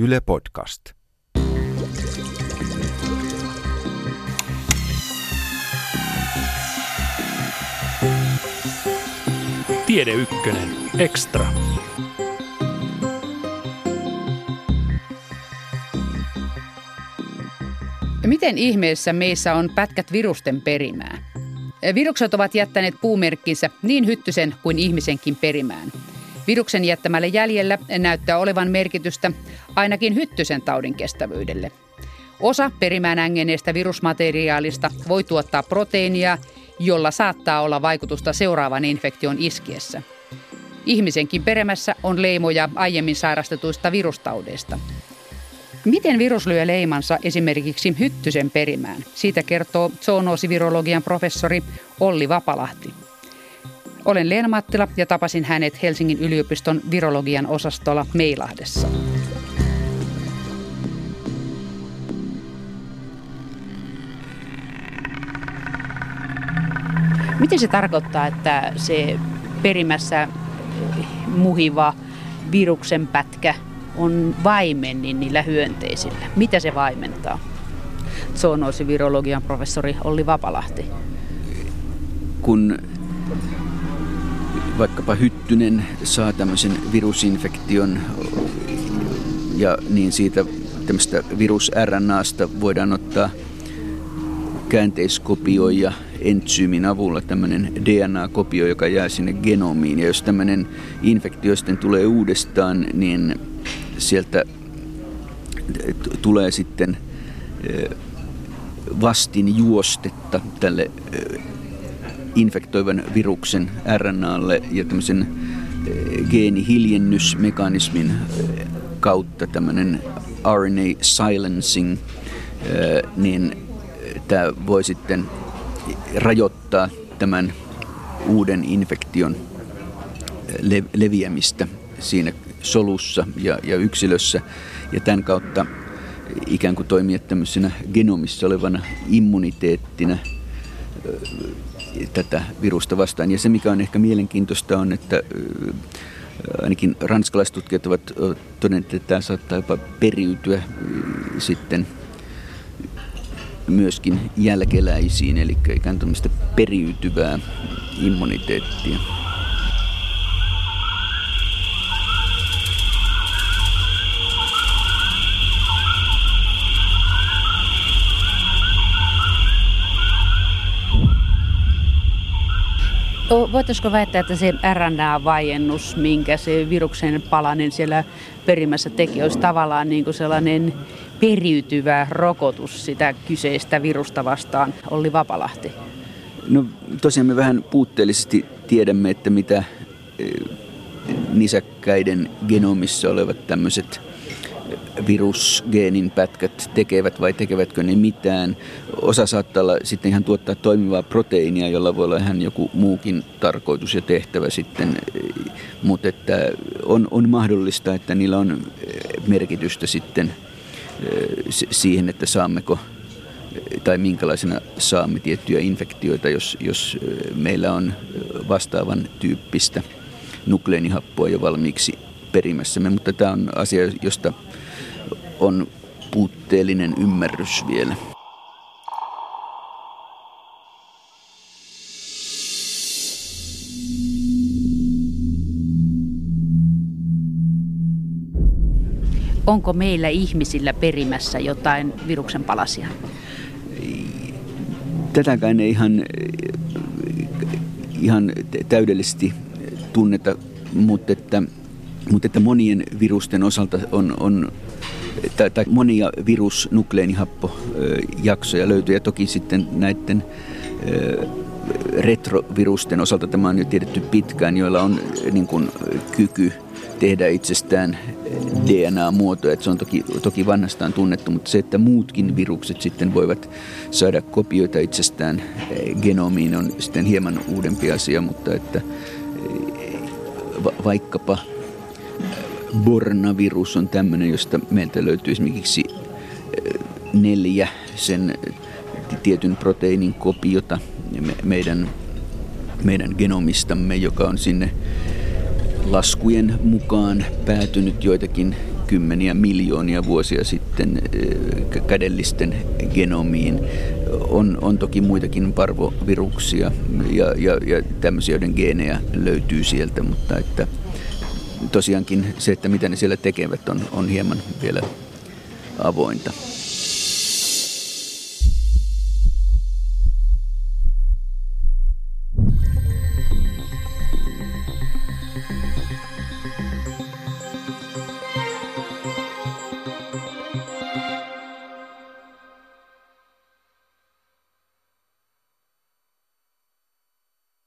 Yle Podcast. Tiede Ykkönen. Extra. Miten ihmeessä meissä on pätkät virusten perimää? Virukset ovat jättäneet puumerkkinsä niin hyttysen kuin ihmisenkin perimään. Viruksen jättämällä jäljellä näyttää olevan merkitystä ainakin hyttysen taudin kestävyydelle. Osa perimään ängeneestä virusmateriaalista voi tuottaa proteiinia, jolla saattaa olla vaikutusta seuraavan infektion iskiessä. Ihmisenkin peremässä on leimoja aiemmin sairastetuista virustaudeista. Miten virus lyö leimansa esimerkiksi hyttysen perimään? Siitä kertoo zoonoosivirologian professori Olli Vapalahti. Olen Leena Mattila ja tapasin hänet Helsingin yliopiston virologian osastolla Meilahdessa. Miten se tarkoittaa, että se perimässä muhiva viruksen pätkä on vaimen niin niillä hyönteisillä? Mitä se vaimentaa? Zoonoosivirologian professori Olli Vapalahti. Kun vaikkapa hyttynen saa tämmöisen virusinfektion ja niin siitä tämmöistä virus-RNAsta voidaan ottaa käänteiskopioja entsyymin avulla tämmöinen DNA-kopio, joka jää sinne genomiin. Ja jos tämmöinen infektio sitten tulee uudestaan, niin sieltä tulee sitten vastin juostetta tälle infektoivan viruksen RNAlle ja tämmöisen geenihiljennysmekanismin kautta tämmöinen RNA silencing, niin tämä voi sitten rajoittaa tämän uuden infektion leviämistä siinä solussa ja, ja yksilössä. Ja tämän kautta ikään kuin toimia tämmöisenä genomissa olevana immuniteettina tätä virusta vastaan. Ja se, mikä on ehkä mielenkiintoista, on, että ainakin ranskalaistutkijat ovat todenneet, että tämä saattaa jopa periytyä sitten myöskin jälkeläisiin, eli ikään periytyvää immuniteettia. Voitaisiko väittää, että se RNA-vaiennus, minkä se viruksen palanen siellä perimässä teki, olisi tavallaan niin kuin sellainen periytyvä rokotus sitä kyseistä virusta vastaan, Olli Vapalahti? No tosiaan me vähän puutteellisesti tiedämme, että mitä nisäkkäiden genomissa olevat tämmöiset virusgeenin pätkät tekevät vai tekevätkö ne mitään. Osa saattaa olla sitten ihan tuottaa toimivaa proteiinia, jolla voi olla ihan joku muukin tarkoitus ja tehtävä sitten. Mutta että on, on mahdollista, että niillä on merkitystä sitten siihen, että saammeko tai minkälaisena saamme tiettyjä infektioita, jos, jos meillä on vastaavan tyyppistä nukleenihappoa jo valmiiksi perimässämme. Mutta tämä on asia, josta on puutteellinen ymmärrys vielä. Onko meillä ihmisillä perimässä jotain viruksen palasia? Tätäkään ei ihan, ihan täydellisesti tunneta, mutta että, mutta että monien virusten osalta on, on tai monia virusnukleenihappojaksoja löytyy ja toki sitten näiden retrovirusten osalta tämä on jo tiedetty pitkään, joilla on niin kuin, kyky tehdä itsestään DNA-muotoja. Että se on toki, toki vanhastaan tunnettu, mutta se, että muutkin virukset sitten voivat saada kopioita itsestään genomiin on sitten hieman uudempi asia, mutta että va- vaikkapa Bornavirus on tämmöinen, josta meiltä löytyy esimerkiksi neljä sen tietyn proteiinin kopiota meidän, meidän genomistamme, joka on sinne laskujen mukaan päätynyt joitakin kymmeniä miljoonia vuosia sitten kädellisten genomiin. On, on toki muitakin parvoviruksia ja, ja, ja tämmöisiä, joiden geenejä löytyy sieltä, mutta että tosiaankin se, että mitä ne siellä tekevät, on, on hieman vielä avointa.